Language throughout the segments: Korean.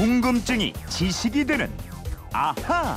궁금증이 지식이 되는 아하.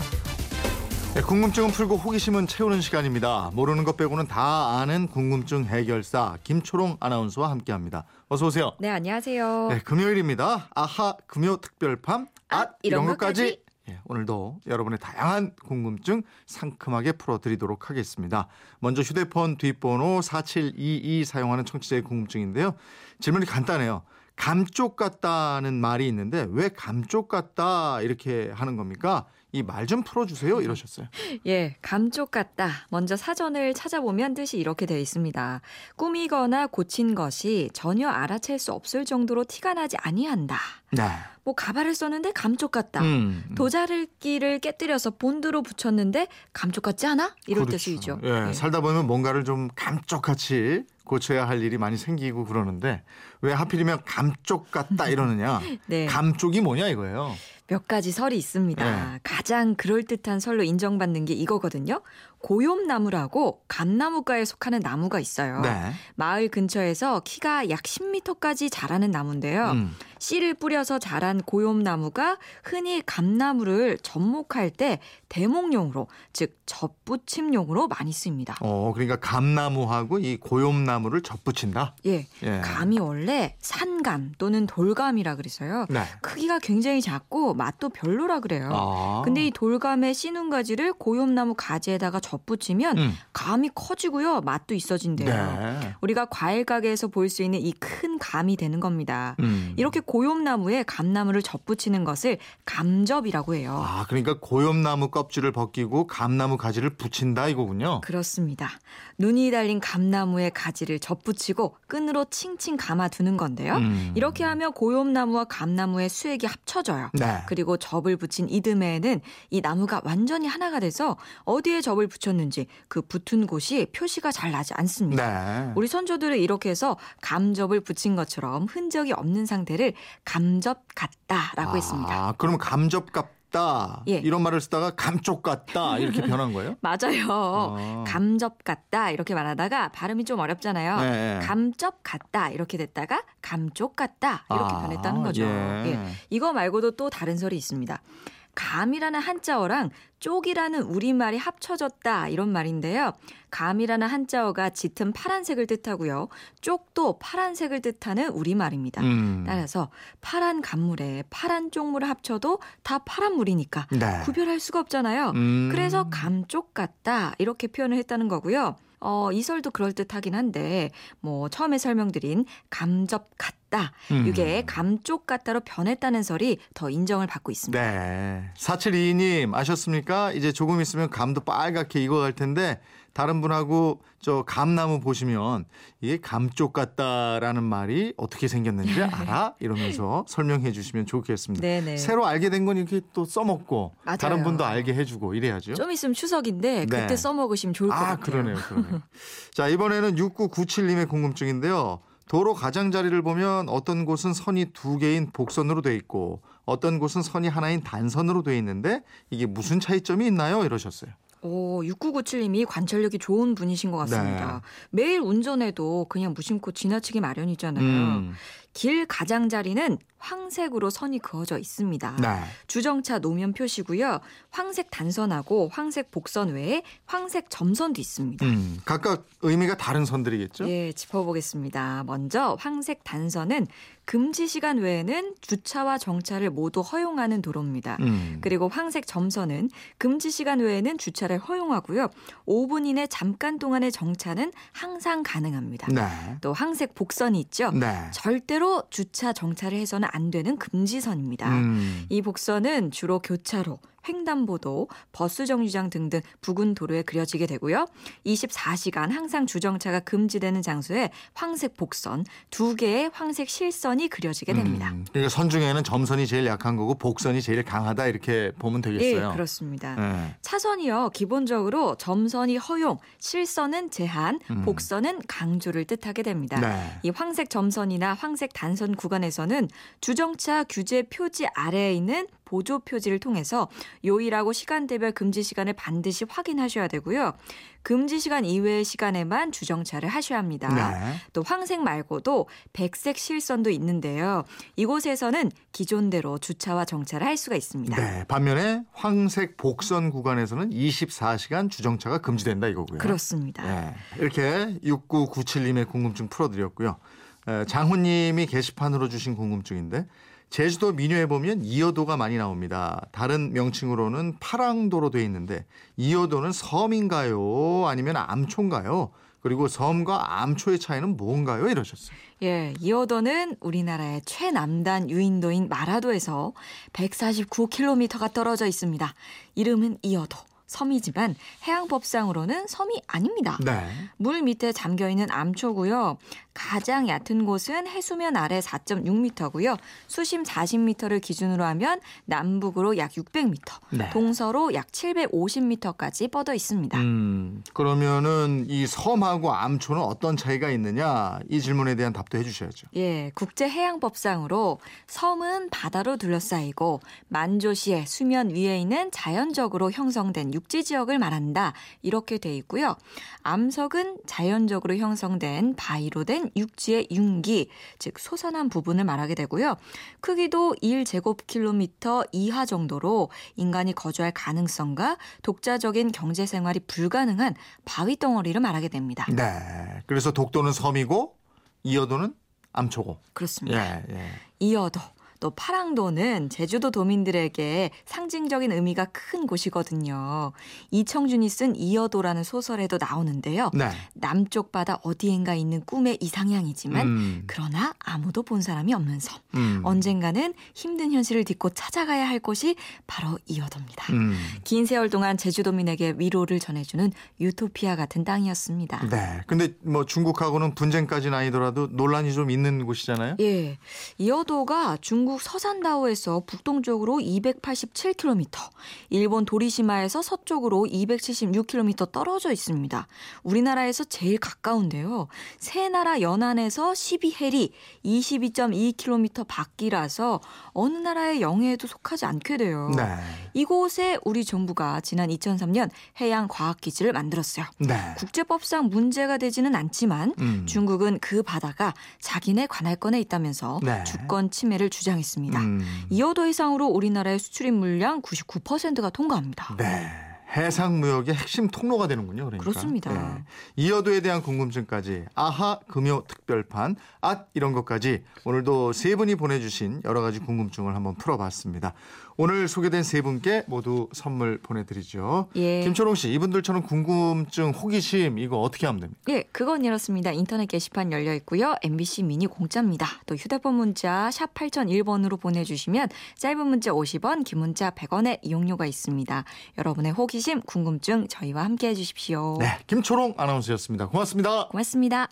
네, 궁금증은 풀고 호기심은 채우는 시간입니다. 모르는 것 빼고는 다 아는 궁금증 해결사 김초롱 아나운서와 함께합니다. 어서 오세요. 네, 안녕하세요. 네, 금요일입니다. 아하 금요 특별판 앗 앗, 이런 이런 것까지. 것까지. 예, 오늘도 여러분의 다양한 궁금증 상큼하게 풀어드리도록 하겠습니다. 먼저 휴대폰 뒷번호 4722 사용하는 청취자의 궁금증인데요. 질문이 간단해요. 감쪽 같다는 말이 있는데 왜 감쪽 같다 이렇게 하는 겁니까? 이 말 좀 풀어주세요 이러셨어요. 예, 감쪽 같다. 먼저 사전을 찾아보면 뜻이 이렇게 되어 있습니다. 꾸미거나 고친 것이 전혀 알아챌 수 없을 정도로 티가 나지 아니한다. 네. 뭐 가발을 썼는데 감쪽 같다. 음, 음. 도자르기를 깨뜨려서 본드로 붙였는데 감쪽 같지 않아? 이럴 그렇죠. 때 쓰이죠. 예, 예. 살다 보면 뭔가를 좀 감쪽같이 고쳐야 할 일이 많이 생기고 그러는데 왜 하필이면 감쪽 같다 이러느냐? 네. 감쪽이 뭐냐 이거예요. 몇 가지 설이 있습니다. 네. 가장 그럴듯한 설로 인정받는 게 이거거든요. 고욤나무라고 감나무과에 속하는 나무가 있어요. 네. 마을 근처에서 키가 약 10m까지 자라는 나무인데요. 음. 씨를 뿌려서 자란 고욤나무가 흔히 감나무를 접목할 때 대목용으로 즉 접붙임용으로 많이 쓰입니다. 어, 그러니까 감나무하고 이 고욤나무를 접붙인다. 예, 예. 감이 원래 산감 또는 돌감이라 그래서요. 네. 크기가 굉장히 작고 맛도 별로라 그래요. 아. 근데 이 돌감의 씨눈 가지를 고욤나무 가지에다가 접붙이면 음. 감이 커지고요. 맛도 있어진대요. 네. 우리가 과일 가게에서 볼 수 있는 이 큰 감이 되는 겁니다. 음. 이렇게 고욤나무에 감나무를 접붙이는 것을 감접이라고 해요. 아, 그러니까 고욤나무 껍질을 벗기고 감나무 가지를 붙인다 이거군요. 그렇습니다. 눈이 달린 감나무의 가지를 접붙이고 끈으로 칭칭 감아두는 건데요. 음. 이렇게 하면 고욤나무와 감나무의 수액이 합쳐져요. 네. 그리고 접을 붙인 이듬해에는 이 나무가 완전히 하나가 돼서 어디에 접을 붙였는지 그 붙은 곳이 표시가 잘 나지 않습니다. 네. 우리 선조들은 이렇게 해서 감접을 붙인 것처럼 흔적이 없는 상태를 감접 같다라고 했습니다. 아, 그럼 감접 같다. 예. 이런 말을 쓰다가 감쪽 같다. 이렇게 변한 거예요? 맞아요. 아. 감접 같다 이렇게 말하다가 발음이 좀 어렵잖아요. 네. 감접 같다 이렇게 됐다가 감쪽 같다 이렇게 아, 변했다는 거죠. 예. 이거 말고도 또 다른 설이 있습니다. 감이라는 한자어랑 쪽이라는 우리말이 합쳐졌다 이런 말인데요. 감이라는 한자어가 짙은 파란색을 뜻하고요. 쪽도 파란색을 뜻하는 우리말입니다. 음. 따라서 파란 감물에 파란 쪽물을 합쳐도 다 파란 물이니까 네. 구별할 수가 없잖아요. 음. 그래서 감쪽 같다 이렇게 표현을 했다는 거고요. 어, 이 설도 그럴듯하긴 한데 뭐 처음에 설명드린 감접 같다 음. 이게 감쪽 같다로 변했다는 설이 더 인정을 받고 있습니다. 네. 4722님 아셨습니까? 이제 조금 있으면 감도 빨갛게 익어갈 텐데 다른 분하고 저 감나무 보시면 이게 감쪽 같다라는 말이 어떻게 생겼는지 알아? 이러면서 설명해 주시면 좋겠습니다. 네네. 새로 알게 된 건 이렇게 또 써먹고 맞아요. 다른 분도 알게 해주고 이래야죠. 좀 있으면 추석인데 네. 그때 써먹으시면 좋을 것 아, 같아요. 그러네요. 그러네요. 자, 이번에는 6997님의 궁금증인데요. 도로 가장자리를 보면 어떤 곳은 선이 두 개인 복선으로 돼 있고 어떤 곳은 선이 하나인 단선으로 돼 있는데 이게 무슨 차이점이 있나요? 이러셨어요. 오, 6997님이 관찰력이 좋은 분이신 것 같습니다. 매일 운전해도 그냥 무심코 지나치기 마련이잖아요. 음. 길 가장자리는 황색으로 선이 그어져 있습니다. 네. 주정차 노면 표시고요. 황색 단선하고 황색 복선 외에 황색 점선도 있습니다. 음, 각각 의미가 다른 선들이겠죠? 예, 짚어보겠습니다. 먼저 황색 단선은 금지 시간 외에는 주차와 정차를 모두 허용하는 도로입니다. 음. 그리고 황색 점선은 금지 시간 외에는 주차를 허용하고요. 5분 이내 잠깐 동안의 정차는 항상 가능합니다. 네. 또 황색 복선이 있죠. 네. 절대로 주차 정차를 해서는 안 되는 금지선입니다. 음. 이 복선은 주로 교차로, 횡단보도, 버스 정류장 등등 부근 도로에 그려지게 되고요. 24시간 항상 주정차가 금지되는 장소에 황색 복선, 두 개의 황색 실선이 그려지게 됩니다. 음. 그러니까 선 중에는 점선이 제일 약한 거고 복선이 제일 강하다 이렇게 보면 예, 되겠어요. 그렇습니다. 네. 차선이요. 기본적으로 점선이 허용, 실선은 제한, 음. 복선은 강조를 뜻하게 됩니다. 네. 이 황색 점선이나 황색 단선 구간에서는 주정차 규제 표지 아래에 있는 보조 표지를 통해서 요일하고 시간대별 금지 시간을 반드시 확인하셔야 되고요. 금지 시간 이외의 시간에만 주정차를 하셔야 합니다. 네. 또 황색 말고도 백색 실선도 있는데요. 이곳에서는 기존대로 주차와 정차를 할 수가 있습니다. 네. 반면에 황색 복선 구간에서는 24시간 주정차가 금지된다 이거고요. 그렇습니다. 네. 이렇게 6997님의 궁금증 풀어드렸고요. 에, 장훈님이 게시판으로 주신 궁금증인데 제주도 민요에 보면 이어도가 많이 나옵니다. 다른 명칭으로는 파랑도로 돼 있는데 이어도는 섬인가요? 아니면 암초인가요? 그리고 섬과 암초의 차이는 뭔가요? 이러셨어요. 예, 이어도는 우리나라의 최남단 유인도인 마라도에서 149km가 떨어져 있습니다. 이름은 이어도. 섬이지만 해양법상으로는 섬이 아닙니다. 네. 물 밑에 잠겨 있는 암초고요. 가장 얕은 곳은 해수면 아래 4.6m고요. 수심 40m를 기준으로 하면 남북으로 약 600m, 네. 동서로 약 750m까지 뻗어 있습니다. 음, 그러면은 이 섬하고 암초는 어떤 차이가 있느냐? 이 질문에 대한 답도 해주셔야죠. 예, 국제해양법상으로 섬은 바다로 둘러싸이고 만조시의 수면 위에 있는 자연적으로 형성된 육지 지역을 말한다. 이렇게 돼 있고요. 암석은 자연적으로 형성된 바위로 된 육지의 융기, 즉 솟아난 부분을 말하게 되고요. 크기도 1제곱킬로미터 이하 정도로 인간이 거주할 가능성과 독자적인 경제 생활이 불가능한 바위 덩어리를 말하게 됩니다. 네. 그래서 독도는 섬이고 이어도는 암초고. 그렇습니다. 예, 예. 이어도 또 파랑도는 제주도 도민들에게 상징적인 의미가 큰 곳이거든요. 이청준이 쓴 이어도라는 소설에도 나오는데요. 네. 남쪽 바다 어디엔가 있는 꿈의 이상향이지만 음, 그러나 아무도 본 사람이 없는 섬. 음, 언젠가는 힘든 현실을 딛고 찾아가야 할 곳이 바로 이어도입니다. 음. 긴 세월 동안 제주도민에게 위로를 전해주는 유토피아 같은 땅이었습니다. 네. 근데 뭐 중국하고는 분쟁까지는 아니더라도 논란이 좀 있는 곳이잖아요. 예. 이어도가 중국 서산다오에서 북동쪽으로 287km, 일본 도리시마에서 서쪽으로 276km 떨어져 있습니다. 우리나라에서 제일 가까운데요. 세 나라 연안에서 12해리, 22.2km 밖이라서 어느 나라의 영해에도 속하지 않게 돼요. 네. 이곳에 우리 정부가 지난 2003년 해양 과학 기지를 만들었어요. 네. 국제법상 문제가 되지는 않지만 음. 중국은 그 바다가 자기네 관할권에 있다면서 네. 주권 침해를 주장했 습니다. 음. 이어도 해상으로 우리나라의 수출입 물량 99%가 통과합니다. 네. 해상 무역의 핵심 통로가 되는군요. 그러니까. 그렇습니다. 네. 이어도에 대한 궁금증까지 아하 금요 특별판 앗 이런 것까지 오늘도 세 분이 보내주신 여러 가지 궁금증을 한번 풀어봤습니다. 오늘 소개된 세 분께 모두 선물 보내드리죠. 예. 김초롱 씨, 이분들처럼 궁금증, 호기심 이거 어떻게 하면 됩니까? 예, 그건 이렇습니다. 인터넷 게시판 열려 있고요. MBC 미니 공짜입니다. 또 휴대폰 문자 샵 8001번으로 보내주시면 짧은 문자 50원, 긴 문자 100원의 이용료가 있습니다. 여러분의 호기심, 궁금증 저희와 함께 해 주십시오. 네, 김초롱 아나운서였습니다. 고맙습니다. 고맙습니다.